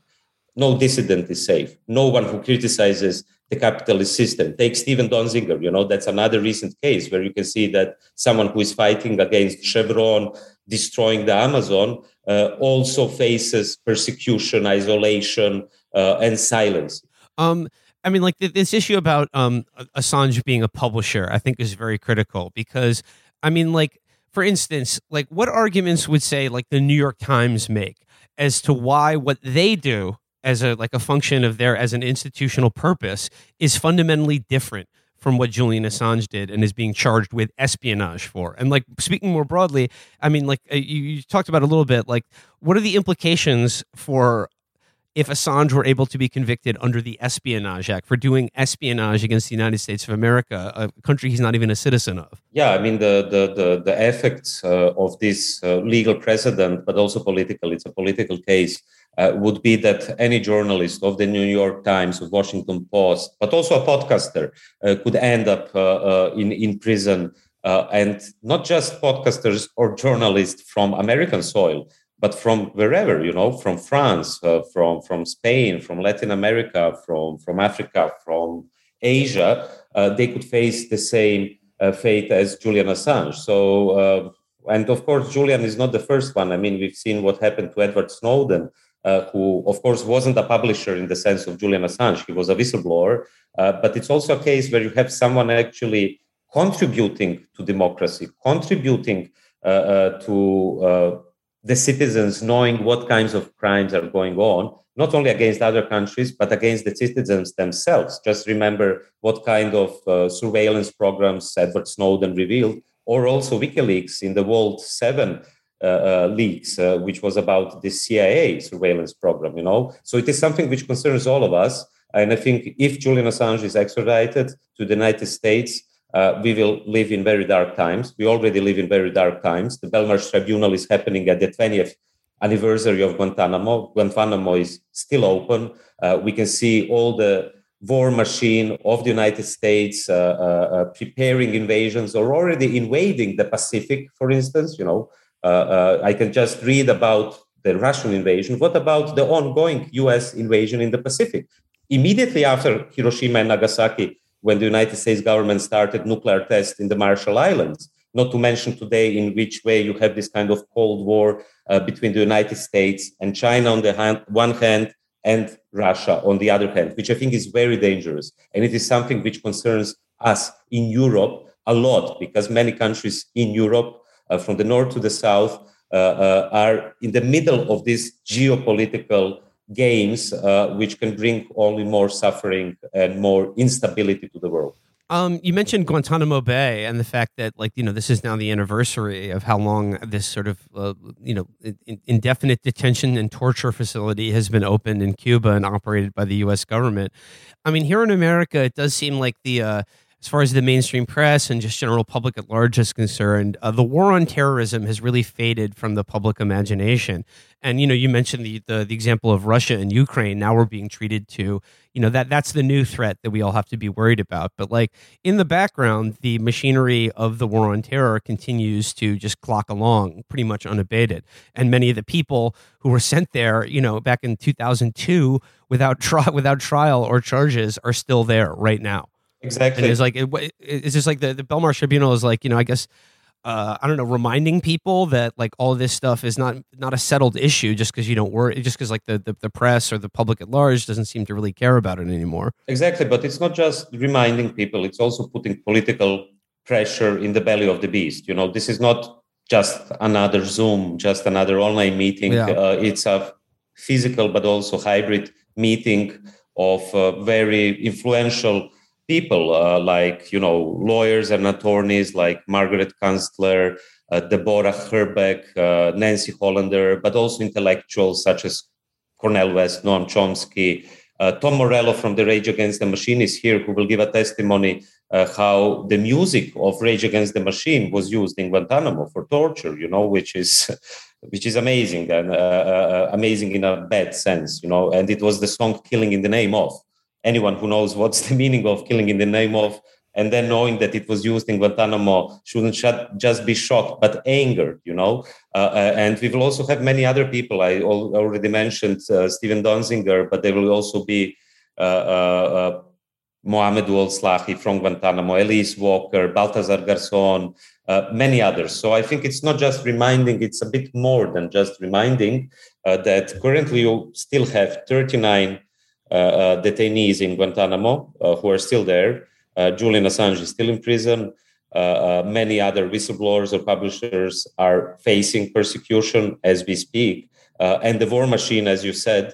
No dissident is safe. No one who criticizes the capitalist system. Take Steven Donziger, you know, that's another recent case where you can see that someone who is fighting against Chevron, destroying the Amazon, uh, also faces persecution, isolation, uh, and silence. Um, I mean, like this issue about um, Assange being a publisher, I think is very critical because, I mean, like for instance, like what arguments would say like the New York Times make as to why what they do as a like a function of their as an institutional purpose is fundamentally different from what Julian Assange did and is being charged with espionage for. And like speaking more broadly, I mean, like uh, you, you talked about a little bit, like what are the implications for if Assange were able to be convicted under the Espionage Act for doing espionage against the United States of America, a country he's not even a citizen of. Yeah, I mean the the the, the effects uh, of this uh, legal precedent, but also political. It's a political case. Uh, would be that any journalist of the New York Times, of Washington Post, but also a podcaster, uh, could end up uh, uh, in in prison. and not just podcasters or journalists from American soil, but from wherever you know from france uh, from from spain from latin america from from africa from asia uh, they could face the same uh, fate as julian assange. So uh, and of course julian is not the first one. I mean we've seen what happened to edward snowden uh, who of course wasn't a publisher in the sense of julian assange. He was a whistleblower. Uh, but it's also a case where you have someone actually contributing to democracy contributing to the citizens knowing what kinds of crimes are going on, not only against other countries, but against the citizens themselves. Just remember what kind of uh, surveillance programs Edward Snowden revealed, or also WikiLeaks in the Vault 7 uh, uh, leaks, uh, which was about the CIA surveillance program, you know. So it is something which concerns all of us. And I think if Julian Assange is extradited to the United States, uh, we will live in very dark times. We already live in very dark times. The Belmarsh Tribunal is happening at the 20th anniversary of Guantanamo. Guantanamo is still open. Uh, we can see all the war machine of the United States uh, uh, uh preparing invasions or already invading the Pacific, for instance. You know, uh, I can just read about the Russian invasion. What about the ongoing US invasion in the Pacific? Immediately after Hiroshima and Nagasaki, when the United States government started nuclear tests in the Marshall Islands. Not to mention today in which way you have this kind of Cold War uh, between the United States and China on the hand, one hand and Russia on the other hand, which I think is very dangerous. And it is something which concerns us in Europe a lot because many countries in Europe, uh, from the north to the south, uh, uh are in the middle of this geopolitical games, uh, which can bring only more suffering and more instability to the world. Um, you mentioned Guantanamo Bay and the fact that, like, you know, this is now the anniversary of how long this sort of, uh, you know, indefinite detention and torture facility has been opened in Cuba and operated by the U.S. government. I mean, here in America, it does seem like the uh, as far as the mainstream press and just general public at large is concerned, uh, the war on terrorism has really faded from the public imagination. And you know, you mentioned the, the, the example of Russia and Ukraine. Now we're being treated to, you know, that that's the new threat that we all have to be worried about. But like in the background, the machinery of the war on terror continues to just clock along, pretty much unabated. And many of the people who were sent there, you know, back in 2002 without trial without trial or charges are still there right now. Exactly. And it's like it, it's just like the the Belmarsh Tribunal is like you know I guess uh, I don't know reminding people that like all this stuff is not not a settled issue just because you don't worry just because like the, the the press or the public at large doesn't seem to really care about it anymore. Exactly, but it's not just reminding people; it's also putting political pressure in the belly of the beast. You know, this is not just another Zoom, just another online meeting. Yeah. Uh, it's a physical but also hybrid meeting of uh, very influential people uh, like you know lawyers and attorneys like Margaret Kunstler, uh, Deborah Hrbek, uh, Nancy Hollander, but also intellectuals such as Cornel West, Noam Chomsky. Uh, Tom Morello from the Rage Against the Machine is here, who will give a testimony uh, how the music of Rage Against the Machine was used in Guantanamo for torture. You know, which is which is amazing and uh, amazing in a bad sense. You know, and it was the song "Killing in the Name of." Anyone who knows what's the meaning of killing in the name of and then knowing that it was used in Guantanamo shouldn't just be shocked, but angered, you know. Uh, uh, and we will also have many other people. I already mentioned uh, Steven Donziger, but there will also be uh, uh, uh Mohamed Slahi from Guantanamo, Elise Walker, Baltasar Garzon, many others. So I think it's not just reminding, it's a bit more than just reminding that currently you still have 39 detainees in Guantanamo who are still there. Uh, Julian Assange is still in prison. Uh, uh, many other whistleblowers or publishers are facing persecution as we speak. and the war machine, as you said,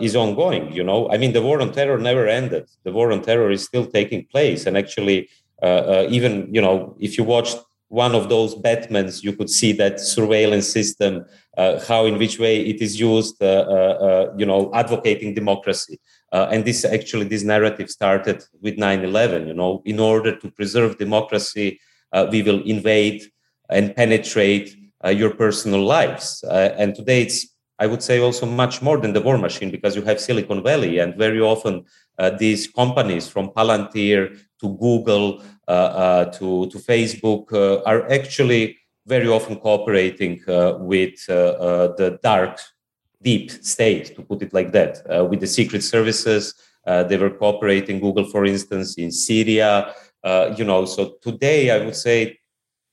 is ongoing. You know, I mean, the war on terror never ended. The war on terror is still taking place. And actually, even, you know, if you watched one of those Batmans, you could see that surveillance system, uh, how in which way it is used, uh, uh, you know, advocating democracy. Uh, and this actually, this narrative started with 9 11. You know, in order to preserve democracy, uh, we will invade and penetrate uh, your personal lives. Uh, and today it's, I would say, also much more than the war machine because you have Silicon Valley, and very often uh, these companies from Palantir to Google uh, to, to Facebook are actually very often cooperating with the dark deep state, to put it like that, uh, with the secret services. Uh, they were cooperating, Google, for instance, in Syria. Uh, you know, so today I would say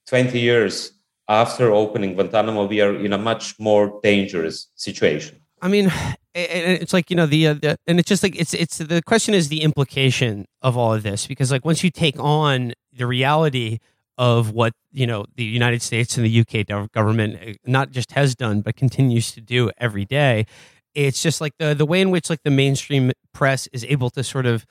20 years after opening Guantanamo, we are in a much more dangerous situation. I mean, it's like you know the, uh, the, and it's just like it's it's the question is the implication of all of this because like once you take on the reality of what you know the United States and the UK government uh, not just has done but continues to do every day. It's just like the the way in which like the mainstream press is able to sort of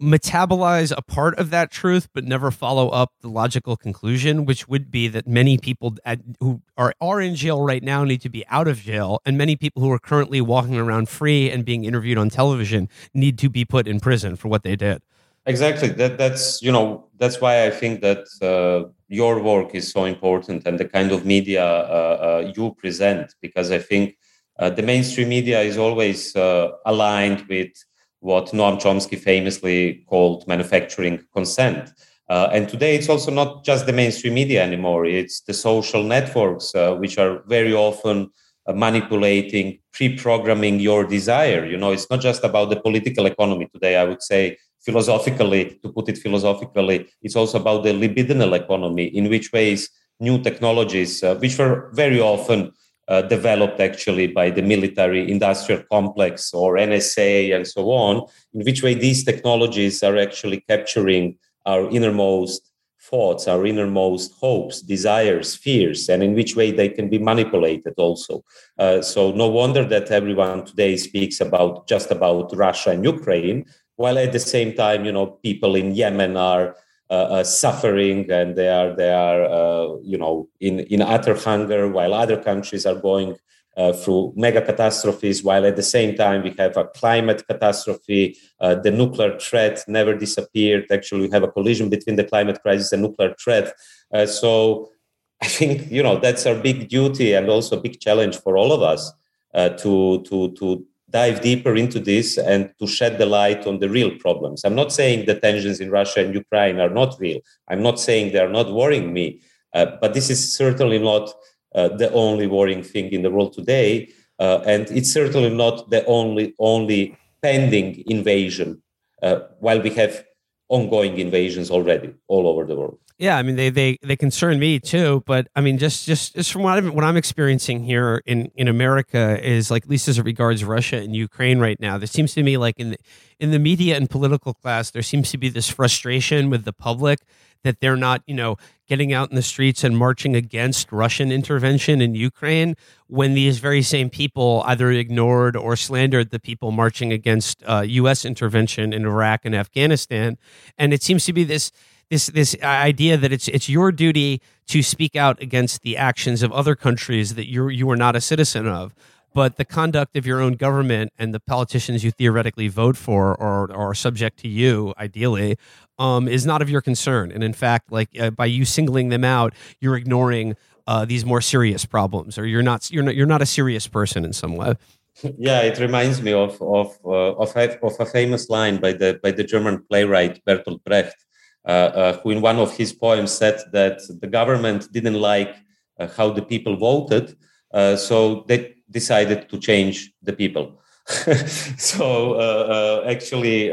metabolize a part of that truth but never follow up the logical conclusion which would be that many people at, who are are in jail right now need to be out of jail and many people who are currently walking around free and being interviewed on television need to be put in prison for what they did exactly that that's you know that's why i think that uh, your work is so important and the kind of media uh, uh, you present because i think uh, the mainstream media is always uh, aligned with what noam chomsky famously called manufacturing consent. Uh, and today it's also not just the mainstream media anymore it's the social networks which are very often manipulating pre-programming your desire. You know it's not just about the political economy today i would say philosophically, to put it philosophically, it's also about the libidinal economy, in which ways new technologies, uh, which were very often uh, developed actually by the military industrial complex or NSA and so on, in which way these technologies are actually capturing our innermost thoughts, our innermost hopes, desires, fears, and in which way they can be manipulated also. Uh, so no wonder that everyone today speaks about just about Russia and Ukraine, while at the same time, you know, people in Yemen are uh, uh, suffering and they are they are uh, you know in in utter hunger, while other countries are going uh, through mega catastrophes. While at the same time we have a climate catastrophe, uh, the nuclear threat never disappeared. Actually, we have a collision between the climate crisis and nuclear threat. Uh, so. I think you know that's our big duty and also a big challenge for all of us to to to dive deeper into this and to shed the light on the real problems. I'm not saying the tensions in Russia and Ukraine are not real. I'm not saying they are not worrying me, uh, but this is certainly not uh, the only worrying thing in the world today, uh, and it's certainly not the only only pending invasion. Uh, while we have ongoing invasions already all over the world. Yeah, I mean they they they concern me too, but I mean just just just from what I'm what I'm experiencing here in in America is like at least as it regards Russia and Ukraine right now, there seems to me like in the, in the media and political class there seems to be this frustration with the public that they're not, you know, getting out in the streets and marching against Russian intervention in Ukraine when these very same people either ignored or slandered the people marching against uh, U.S. intervention in Iraq and Afghanistan. And it seems to be this this this idea that it's it's your duty to speak out against the actions of other countries that you you are not a citizen of. But the conduct of your own government and the politicians you theoretically vote for or, are subject to you ideally um, is not of your concern. And in fact like uh, by you singling them out you're ignoring uh, these more serious problems or you're not you're not you're not a serious person in some way. Yeah, it reminds me of of uh, of, of a famous line by the by the German playwright Bertolt Brecht, who in one of his poems said that the government didn't like uh, how the people voted, uh, so they decided to change the people. so uh, actually,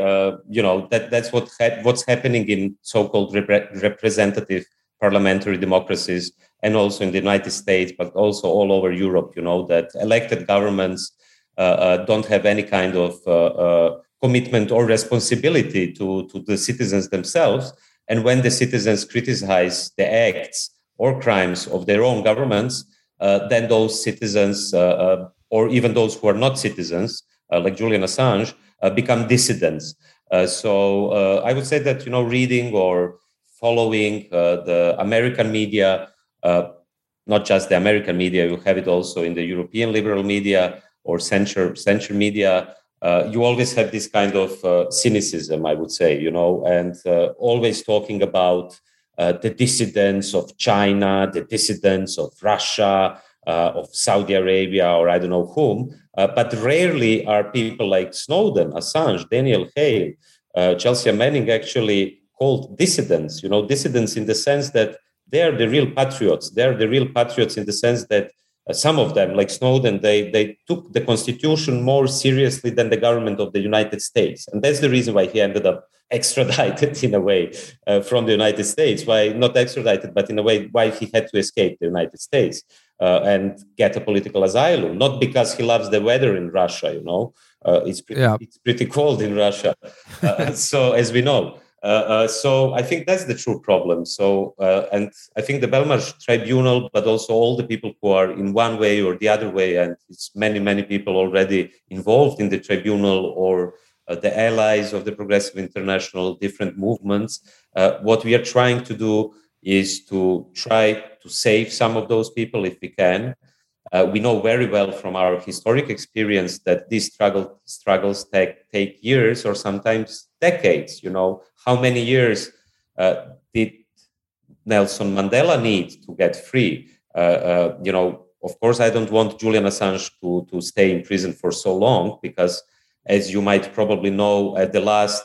you know that that's what ha- what's happening in so-called rep- representative parliamentary democracies and also in the United States, but also all over Europe. You know that elected governments uh, uh, don't have any kind of uh, commitment or responsibility to, to the citizens themselves. And when the citizens criticize the acts or crimes of their own governments, uh, then those citizens, uh, uh, or even those who are not citizens, like Julian Assange, become dissidents. so I would say that you know reading or following the American media, not just the American media, you have it also in the European liberal media, or censure censure media, uh, you always have this kind of uh, cynicism, I would say, you know, and uh, always talking about uh, the dissidents of China, the dissidents of Russia, uh, of Saudi Arabia, or I don't know whom. Uh, but rarely are people like Snowden, Assange, Daniel Hale, Chelsea Manning actually called dissidents. You know, dissidents in the sense that they are the real patriots. They are the real patriots in the sense that uh, some of them, like Snowden, they, they took the constitution more seriously than the government of the United States. And that's the reason why he ended up extradited in a way uh, from the United States. Why not extradited, but in a way, why he had to escape the United States uh, and get a political asylum. Not because he loves the weather in Russia, you know, uh, it's, pretty, yeah. it's pretty cold in Russia. Uh, so, as we know. Uh, uh, so I think that's the true problem. So, uh, and I think the Belmarsh Tribunal, but also all the people who are in one way or the other way, and it's many, many people already involved in the tribunal or uh, the allies of the Progressive International, different movements. Uh, what we are trying to do is to try to save some of those people if we can. Uh, we know very well from our historic experience that these struggle, struggles take, take years or sometimes decades. You know, how many years uh, did Nelson Mandela need to get free? Uh, uh, you know, of course, I don't want Julian Assange to, to stay in prison for so long because, as you might probably know, at the last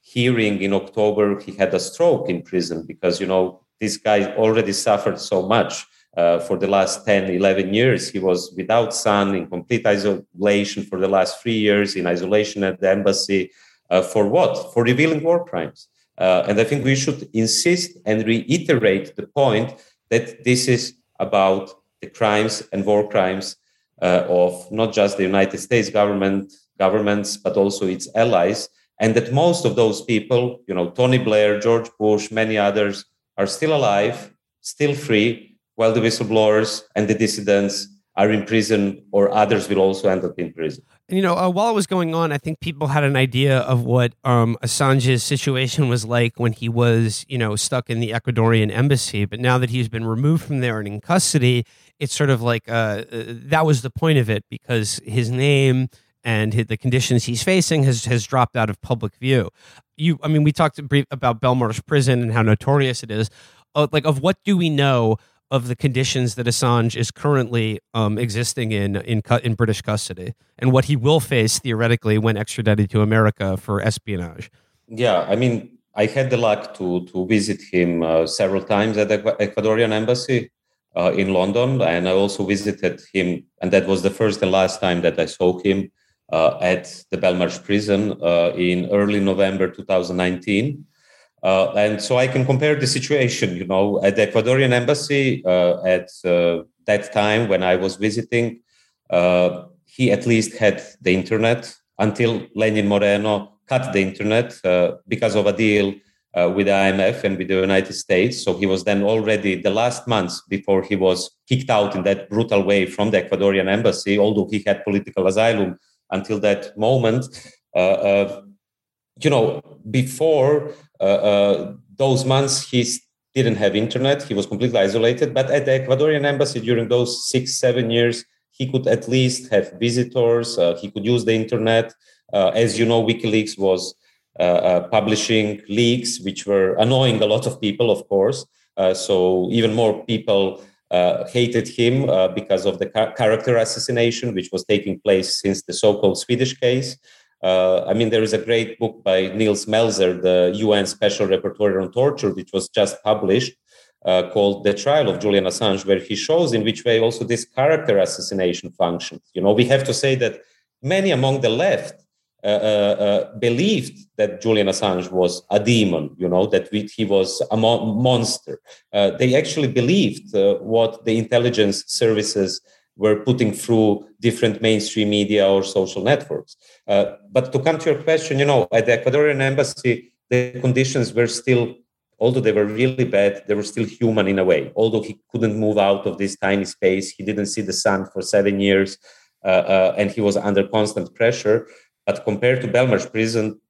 hearing in October, he had a stroke in prison because, you know, this guy already suffered so much. Uh, for the last 10, 11 years. He was without sun, in complete isolation for the last three years, in isolation at the embassy. Uh, for what? For revealing war crimes. Uh, and I think we should insist and reiterate the point that this is about the crimes and war crimes uh, of not just the United States government, governments, but also its allies, and that most of those people, you know, Tony Blair, George Bush, many others, are still alive, still free, while the whistleblowers and the dissidents are in prison, or others will also end up in prison you know, uh, while it was going on, I think people had an idea of what um, Assange's situation was like when he was, you know, stuck in the Ecuadorian embassy. But now that he's been removed from there and in custody, it's sort of like uh, uh that was the point of it because his name and the conditions he's facing has has dropped out of public view. You, I mean, we talked brief about Belmarsh prison and how notorious it is. Uh, like, of what do we know of the conditions that Assange is currently um, existing in, in in British custody and what he will face theoretically when extradited to America for espionage. Yeah, I mean, I had the luck to to visit him uh, several times at the Ecuadorian embassy uh, in London, and I also visited him, and that was the first and last time that I saw him uh, at the Belmarsh prison uh, in early November 2019. Uh, and so I can compare the situation, you know, at the Ecuadorian embassy uh, at uh, that time when I was visiting, uh, he at least had the internet until Lenin Moreno cut the internet uh, because of a deal uh, with the IMF and with the United States. So he was then already the last months before he was kicked out in that brutal way from the Ecuadorian embassy, although he had political asylum until that moment you know, before uh, uh, those months, he didn't have internet. He was completely isolated. But at the Ecuadorian embassy during those six, seven years, he could at least have visitors. Uh, he could use the internet. as you know, WikiLeaks was publishing leaks, which were annoying a lot of people, of course. so even more people uh, hated him uh, because of the character assassination, which was taking place since the so called Swedish case. Uh, I mean, there is a great book by Nils Melzer, the UN Special Rapporteur on Torture, which was just published, uh, called The Trial of Julian Assange, where he shows in which way also this character assassination functions. You know, we have to say that many among the left uh, uh, uh, believed that Julian Assange was a demon, you know, that we, he was a mo- monster. Uh, they actually believed what the intelligence services were putting through different mainstream media or social networks. Uh, but to come to your question, you know, at the Ecuadorian embassy, the conditions were still, although they were really bad, they were still human in a way. Although he couldn't move out of this tiny space, he didn't see the sun for seven years, and he was under constant pressure but compared to Belmarsh prison,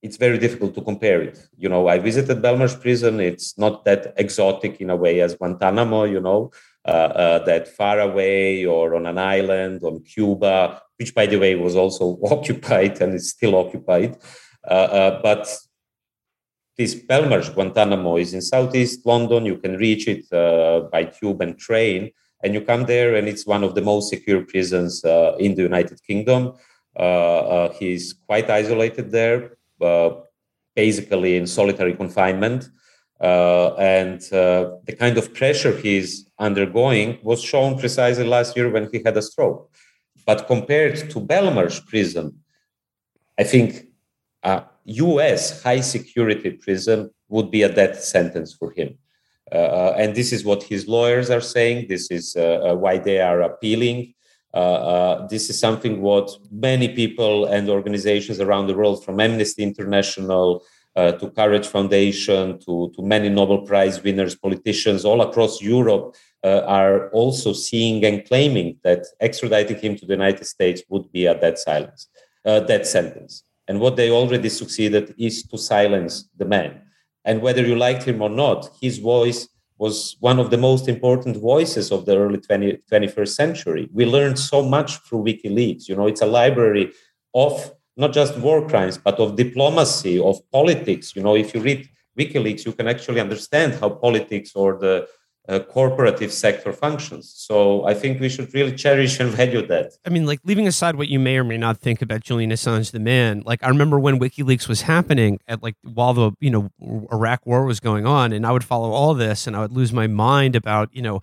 it's very difficult to compare it. You know, I visited Belmarsh prison. It's not that exotic in a way as Guantanamo, you know, uh, uh, that far away or on an island on Cuba, which by the way was also occupied and is still occupied. Uh, uh, but this Belmarsh Guantanamo is in southeast London. You can reach it uh, by tube and train. And you come there, and it's one of the most secure prisons uh, in the United Kingdom. Uh, uh, he's quite isolated there, uh, basically in solitary confinement. and the kind of pressure he's undergoing was shown precisely last year when he had a stroke. But compared to Belmarsh prison, I think a US high security prison would be a death sentence for him. Uh, and this is what his lawyers are saying. This is uh, why they are appealing. Uh, uh, this is something what many people and organizations around the world, from Amnesty International uh, to Courage Foundation to, to many Nobel Prize winners, politicians all across Europe, uh, are also seeing and claiming that extraditing him to the United States would be a death silence, uh, death sentence. And what they already succeeded is to silence the man. And whether you liked him or not, his voice was one of the most important voices of the early 20, 21st century. We learned so much through WikiLeaks. You know, it's a library of not just war crimes, but of diplomacy, of politics. You know, if you read WikiLeaks, you can actually understand how politics or the uh, corporative sector functions. So I think we should really cherish and value that. I mean, like leaving aside what you may or may not think about Julian Assange, the man. Like I remember when WikiLeaks was happening at like while the you know Iraq War was going on, and I would follow all this, and I would lose my mind about you know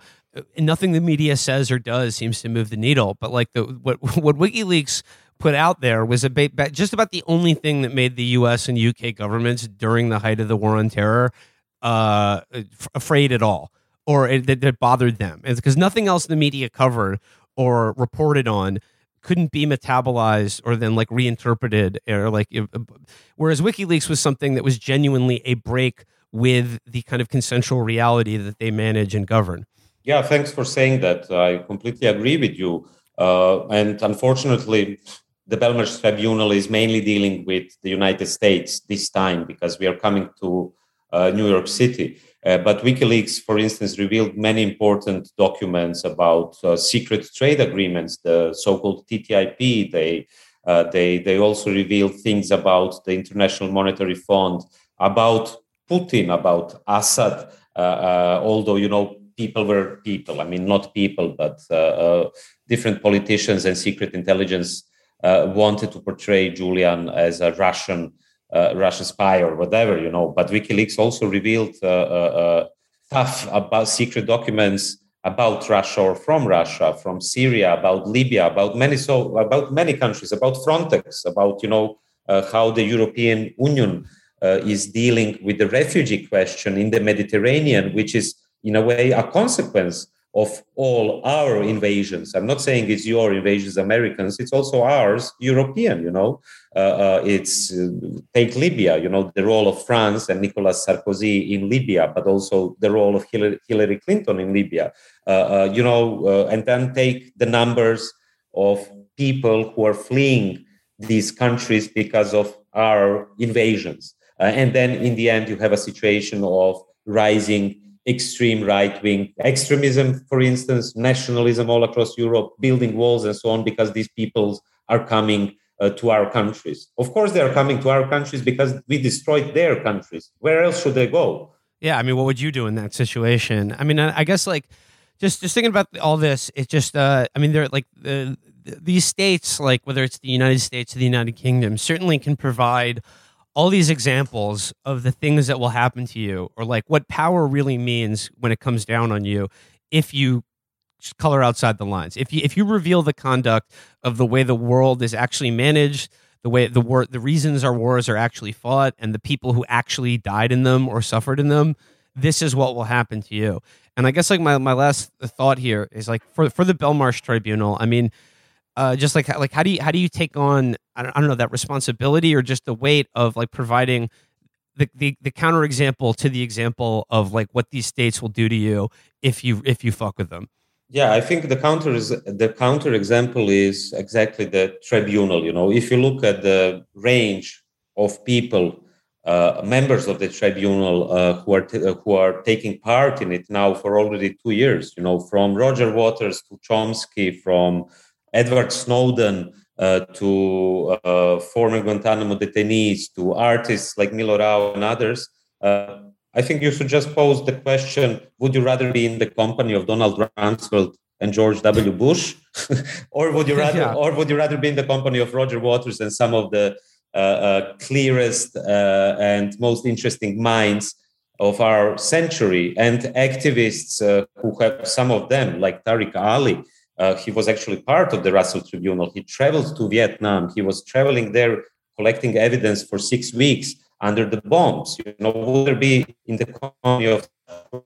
nothing the media says or does seems to move the needle. But like the what what WikiLeaks put out there was a just about the only thing that made the U.S. and U.K. governments during the height of the war on terror uh, afraid at all or it, that, that bothered them. Because nothing else the media covered or reported on couldn't be metabolized or then like reinterpreted or like whereas WikiLeaks was something that was genuinely a break with the kind of consensual reality that they manage and govern. Yeah, thanks for saying that. I completely agree with you. Uh, and unfortunately, the Belmarsh Tribunal is mainly dealing with the United States this time because we are coming to uh, New York City. Uh, but WikiLeaks, for instance, revealed many important documents about uh, secret trade agreements, the so-called TTIP. They uh, they they also revealed things about the International Monetary Fund, about Putin, about Assad. Uh, uh, although you know people were people, I mean not people, but different politicians and secret intelligence wanted to portray Julian as a Russian uh, Russian spy or whatever, you know. But WikiLeaks also revealed uh, uh, stuff about secret documents about Russia or from Russia, from Syria, about Libya, about many so about many countries, about Frontex, about you know how the European Union is dealing with the refugee question in the Mediterranean, which is in a way a consequence of all our invasions. I'm not saying it's your invasions, Americans. It's also ours, European. You know, it's uh, take Libya. You know, the role of France and Nicolas Sarkozy in Libya, but also the role of Hillary, Clinton in Libya. Uh, uh, you know, uh, and then take the numbers of people who are fleeing these countries because of our invasions. and then in the end, you have a situation of rising extreme right wing extremism, for instance, nationalism all across Europe, building walls and so on, because these peoples are coming uh, to our countries. Of course, they are coming to our countries because we destroyed their countries. Where else should they go? Yeah, I mean, what would you do in that situation? I mean, I guess like just just thinking about all this, it just uh, I mean, they're like the these states, like whether it's the United States or the United Kingdom, certainly can provide all these examples of the things that will happen to you, or like what power really means when it comes down on you if you color outside the lines. If you if you reveal the conduct of the way the world is actually managed, the way the war, the reasons our wars are actually fought, and the people who actually died in them or suffered in them, this is what will happen to you. And I guess like my, my last thought here is like for for the Belmarsh Tribunal. I mean, uh, just like like how do you how do you take on I don't, I don't know that responsibility or just the weight of like providing the, the the counterexample to the example of like what these states will do to you if you if you fuck with them. Yeah, I think the counter is the counter example is exactly the tribunal. You know, if you look at the range of people, uh, members of the tribunal uh, who are t- uh, who are taking part in it now for already two years. You know, from Roger Waters to Chomsky, from Edward Snowden uh, to uh, former Guantanamo detainees, to artists like Milo Rau and others. Uh, I think you should just pose the question Would you rather be in the company of Donald Rumsfeld and George W. Bush? or, would you rather, yeah. or would you rather be in the company of Roger Waters and some of the uh, uh, clearest uh, and most interesting minds of our century and activists uh, who have some of them, like Tariq Ali? Uh, he was actually part of the Russell Tribunal. He traveled to Vietnam. He was traveling there collecting evidence for six weeks under the bombs. You know, would there be in the company of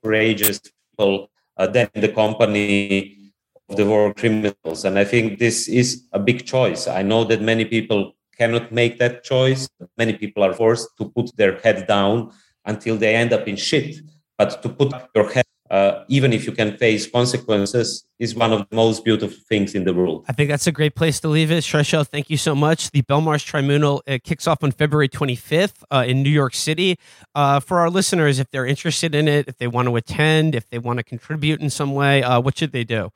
courageous people uh, than in the company of the war criminals? And I think this is a big choice. I know that many people cannot make that choice. Many people are forced to put their head down until they end up in shit. But to put your head uh, even if you can face consequences, is one of the most beautiful things in the world. I think that's a great place to leave it. Srećko, thank you so much. The Belmarsh Tribunal kicks off on February 25th uh, in New York City. Uh, for our listeners, if they're interested in it, if they want to attend, if they want to contribute in some way, uh, what should they do?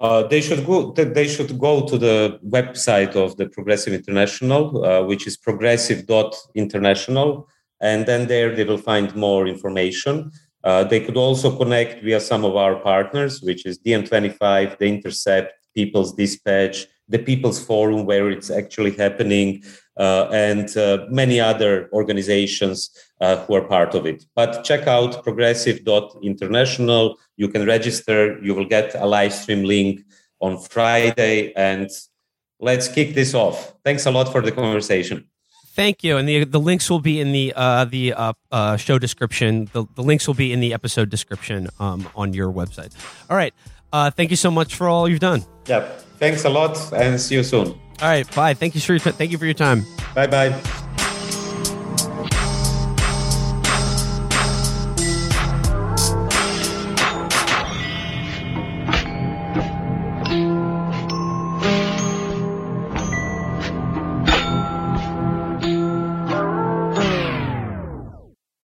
Uh, they should go. They should go to the website of the Progressive International, uh, which is progressive.international, and then there they will find more information. Uh, they could also connect via some of our partners, which is DiEM25, The Intercept, People's Dispatch, the People's Forum, where it's actually happening, uh, and uh, many other organizations uh, who are part of it. But check out progressive.international. You can register. You will get a live stream link on Friday. And let's kick this off. Thanks a lot for the conversation. Thank you. And the the links will be in the uh, the uh, uh, show description. The, the links will be in the episode description um, on your website. All right. Uh, thank you so much for all you've done. Yeah. Thanks a lot, and see you soon. All right. Bye. Thank you for your t- thank you for your time. Bye bye.